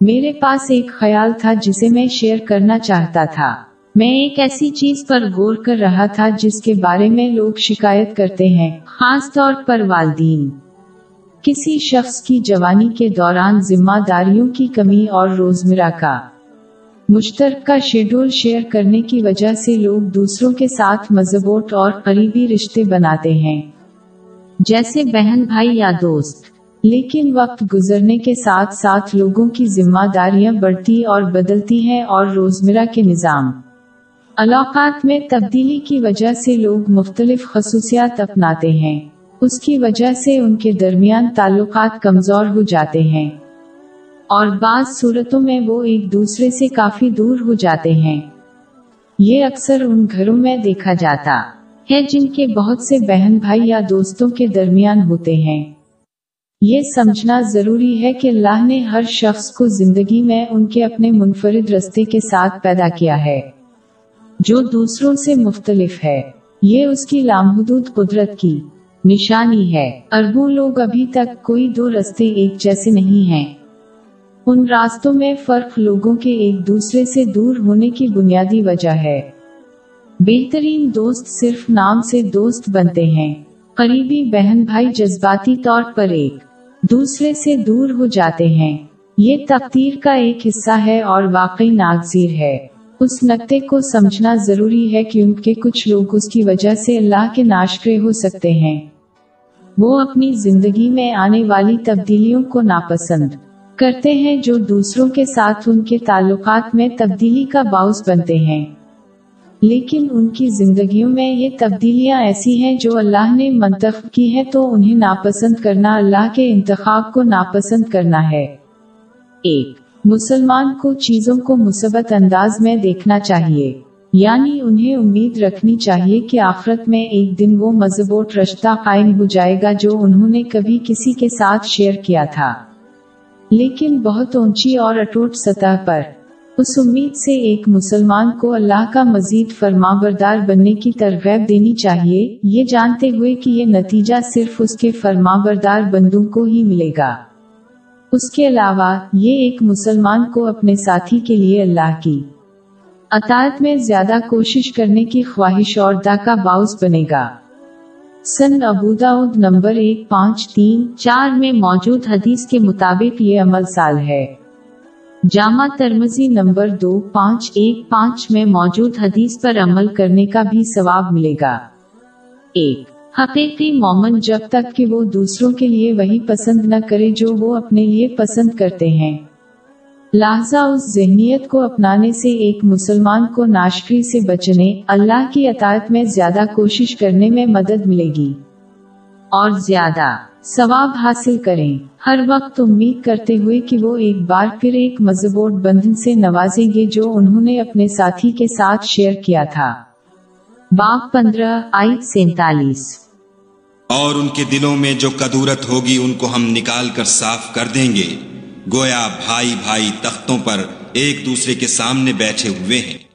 میرے پاس ایک خیال تھا جسے میں شیئر کرنا چاہتا تھا۔ میں ایک ایسی چیز پر غور کر رہا تھا جس کے بارے میں لوگ شکایت کرتے ہیں، خاص طور پر والدین۔ کسی شخص کی جوانی کے دوران ذمہ داریوں کی کمی اور روزمرہ کا مشترکہ شیڈول شیئر کرنے کی وجہ سے لوگ دوسروں کے ساتھ مضبوط اور قریبی رشتے بناتے ہیں۔ جیسے بہن بھائی یا دوست۔ لیکن وقت گزرنے کے ساتھ ساتھ لوگوں کی ذمہ داریاں بڑھتی اور بدلتی ہیں اور روزمرہ کے نظام۔ علاقات میں تبدیلی کی وجہ سے لوگ مختلف خصوصیات اپناتے ہیں۔ اس کی وجہ سے ان کے درمیان تعلقات کمزور ہو جاتے ہیں۔ اور بعض صورتوں میں وہ ایک دوسرے سے کافی دور ہو جاتے ہیں۔ یہ اکثر ان گھروں میں دیکھا جاتا ہے جن کے بہت سے بہن بھائی یا دوستوں کے درمیان ہوتے ہیں۔ یہ سمجھنا ضروری ہے کہ اللہ نے ہر شخص کو زندگی میں ان کے اپنے منفرد رستے کے ساتھ پیدا کیا ہے، جو دوسروں سے مختلف ہے۔ یہ اس کی لامحدود قدرت کی نشانی ہے۔ اربوں لوگ ابھی تک کوئی دو رستے ایک جیسے نہیں ہیں۔ ان راستوں میں فرق لوگوں کے ایک دوسرے سے دور ہونے کی بنیادی وجہ ہے۔ بہترین دوست صرف نام سے دوست بنتے ہیں۔ قریبی بہن بھائی جذباتی طور پر ایک دوسرے سے دور ہو جاتے ہیں۔ یہ تقدیر کا ایک حصہ ہے اور واقعی ناگزیر ہے۔ اس نقطے کو سمجھنا ضروری ہے کیونکہ کچھ لوگ اس کی وجہ سے اللہ کے ناشکرے ہو سکتے ہیں۔ وہ اپنی زندگی میں آنے والی تبدیلیوں کو ناپسند کرتے ہیں جو دوسروں کے ساتھ ان کے تعلقات میں تبدیلی کا باعث بنتے ہیں۔ لیکن ان کی زندگیوں میں یہ تبدیلیاں ایسی ہیں جو اللہ نے منتخب کی ہیں تو انہیں ناپسند کرنا اللہ کے انتخاب کو ناپسند کرنا ہے۔ ایک، مسلمان کو چیزوں کو مثبت انداز میں دیکھنا چاہیے۔ یعنی انہیں امید رکھنی چاہیے کہ آخرت میں ایک دن وہ مضبوط رشتہ قائم ہو جائے گا جو انہوں نے کبھی کسی کے ساتھ شیئر کیا تھا۔ لیکن بہت اونچی اور اٹوٹ سطح پر اس امید سے ایک مسلمان کو اللہ کا مزید فرما بردار بننے کی ترغیب دینی چاہیے، یہ جانتے ہوئے کہ یہ نتیجہ صرف اس کے فرما بردار بندوں کو ہی ملے گا۔ اس کے علاوہ، یہ ایک مسلمان کو اپنے ساتھی کے لیے اللہ کی اطاعت میں زیادہ کوشش کرنے کی خواہش اور دا کا باؤس بنے گا۔ سن ابوداؤد نمبر ایک پانچ تین چار میں موجود حدیث کے مطابق یہ عمل سال ہے۔ جامع ترمزی نمبر دو، پانچ، ایک، پانچ میں موجود حدیث پر عمل کرنے کا بھی ثواب ملے گا۔ ایک، حقیقی مومن جب تک کہ وہ دوسروں کے لیے وہی پسند نہ کرے جو وہ اپنے لیے پسند کرتے ہیں۔ لہذا اس ذہنیت کو اپنانے سے ایک مسلمان کو ناشکری سے بچنے، اللہ کی اطاعت میں زیادہ کوشش کرنے میں مدد ملے گی۔ اور زیادہ ثواب حاصل کریں۔ ہر وقت امید کرتے ہوئے کہ وہ ایک بار پھر ایک مضبوط بندھن سے نوازیں گے جو انہوں نے اپنے ساتھی کے ساتھ شیئر کیا تھا۔ باغ پندرہ آئی سینتالیس۔ اور ان کے دلوں میں جو کدورت ہوگی، ان کو ہم نکال کر صاف کر دیں گے۔ گویا بھائی بھائی تختوں پر ایک دوسرے کے سامنے بیٹھے ہوئے ہیں۔